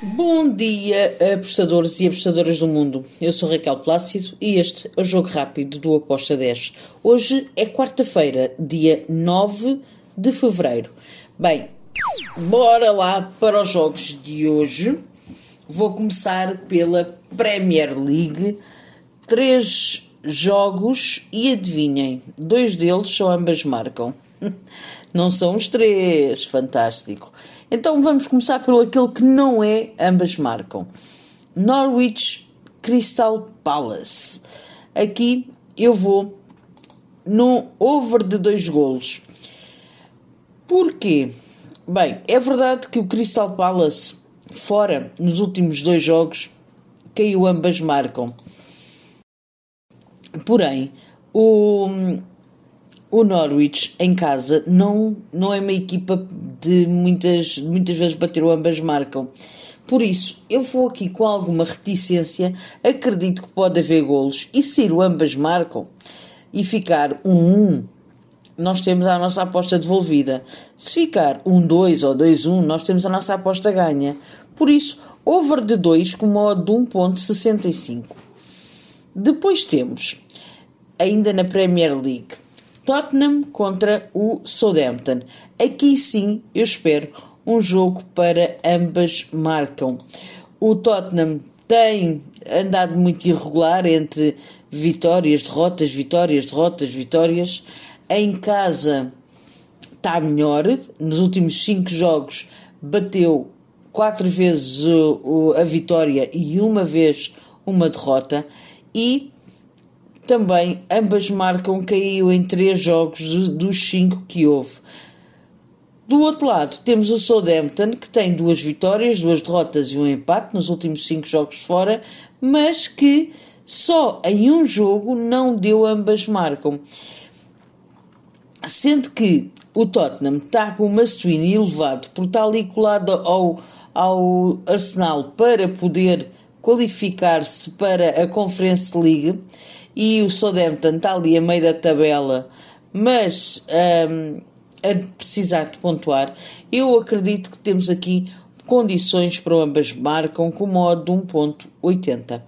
Bom dia, apostadores e apostadoras do mundo. Eu sou Raquel Plácido e este é o Jogo Rápido do Aposta 10. Hoje é quarta-feira, dia 9 de fevereiro. Bem, bora lá para os jogos de hoje. Vou começar pela Premier League. Três jogos e adivinhem, dois deles só ambas marcam. Não são os três, fantástico. Então vamos começar pelo aquele que não é, ambas marcam. Norwich Crystal Palace. Aqui eu vou no over de dois golos. Porquê? Bem, é verdade que o Crystal Palace, fora, nos últimos dois jogos, caiu ambas marcam. Porém, o, o Norwich em casa não, não é uma equipa de muitas, muitas vezes bater ou ambas marcam. Por isso, eu vou aqui com alguma reticência, acredito que pode haver golos e se o ambas marcam e ficar 1-1, um, nós temos a nossa aposta devolvida. Se ficar 1-2 ou 2-1, nós temos a nossa aposta ganha. Por isso, over de 2 com modo de 1.65. Depois temos, ainda na Premier League, Tottenham contra o Southampton. Aqui sim eu espero um jogo para ambas marcam. O Tottenham tem andado muito irregular entre vitórias, derrotas, vitórias, derrotas, vitórias. Em casa está melhor. Nos últimos cinco jogos bateu quatro vezes a vitória e uma vez uma derrota. E também ambas marcam caiu em três jogos dos cinco que houve. Do outro lado, temos o Southampton, que tem duas vitórias, duas derrotas e um empate nos últimos cinco jogos fora, mas que só em um jogo não deu ambas marcam. Sendo que o Tottenham está com o Mastuini elevado por estar ali colado ao, ao Arsenal para poder qualificar-se para a Conference League e o Southampton está ali a meio da tabela, mas um, a precisar de pontuar, eu acredito que temos aqui condições para ambas marcam com modo de 1.80.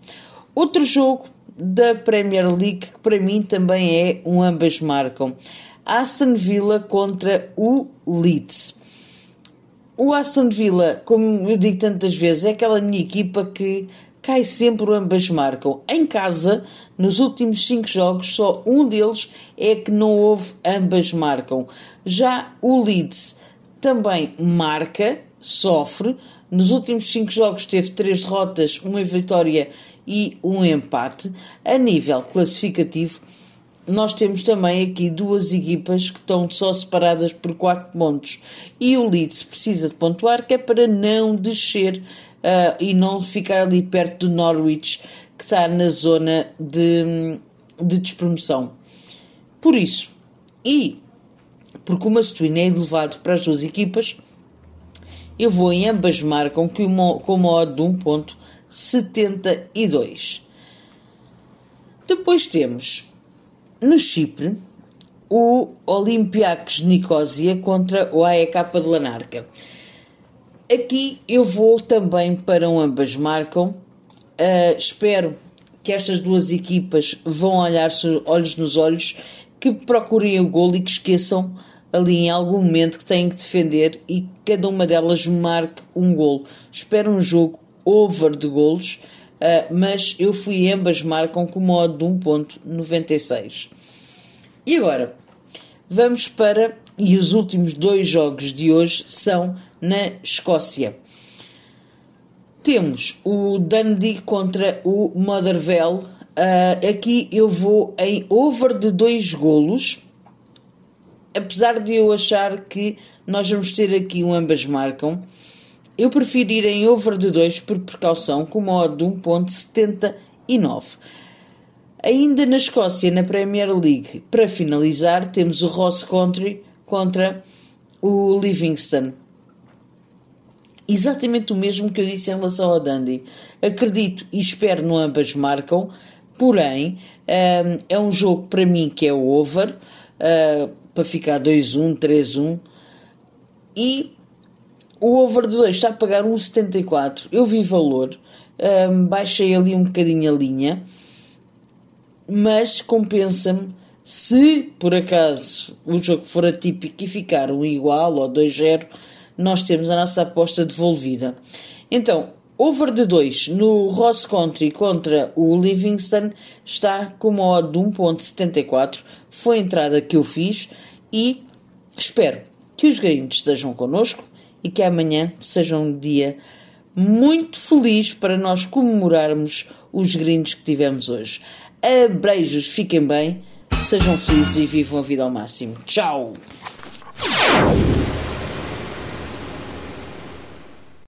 Outro jogo da Premier League que para mim também é um ambas marcam. Aston Villa contra o Leeds. O Aston Villa, como eu digo tantas vezes, é aquela minha equipa que cai sempre ambas marcam. Em casa, nos últimos cinco jogos, só um deles é que não houve ambas marcam. Já o Leeds também marca, sofre. Nos últimos cinco jogos teve três derrotas, uma vitória e um empate. A nível classificativo, nós temos também aqui duas equipas que estão só separadas por quatro pontos. E o Leeds precisa de pontuar, que é para não descer uh, e não ficar ali perto do Norwich, que está na zona de, de despromoção. Por isso, e porque o Mastuíno é elevado para as duas equipas, eu vou em ambas marcam com uma odd de 1.72. Depois temos no Chipre o Olympiacos Nicosia contra o AEK de Lanarca. Aqui eu vou também para um ambas marcam. Uh, espero que estas duas equipas vão olhar olhos nos olhos, que procurem o gol e que esqueçam ali em algum momento que têm que defender e cada uma delas marque um gol. Espero um jogo over de golos, uh, mas eu fui ambas marcam com modo de 1.96. E agora, vamos para... E os últimos dois jogos de hoje são na Escócia. Temos o Dundee contra o Motherwell. Uh, aqui eu vou em over de dois golos. Apesar de eu achar que nós vamos ter aqui um ambas marcam, eu prefiro ir em over de 2 por precaução, com modo de 1.79. Ainda na Escócia, na Premier League, para finalizar, temos o Ross Country contra o Livingston exatamente o mesmo que eu disse em relação ao Dundee. Acredito e espero no ambas marcam, porém um, é um jogo para mim que é over, uh, para ficar 2-1, 3-1, e o over de 2 está a pagar 1,74. Eu vi valor, um, baixei ali um bocadinho a linha, mas compensa-me se por acaso o jogo for atípico e ficar um igual ou 2-0, nós temos a nossa aposta devolvida. Então, over de 2 no Ross Country contra o Livingston está com uma odd de 1.74. Foi a entrada que eu fiz e espero que os gringos estejam connosco e que amanhã seja um dia muito feliz para nós comemorarmos os gringos que tivemos hoje. Abreijos, fiquem bem, sejam felizes e vivam a vida ao máximo. Tchau!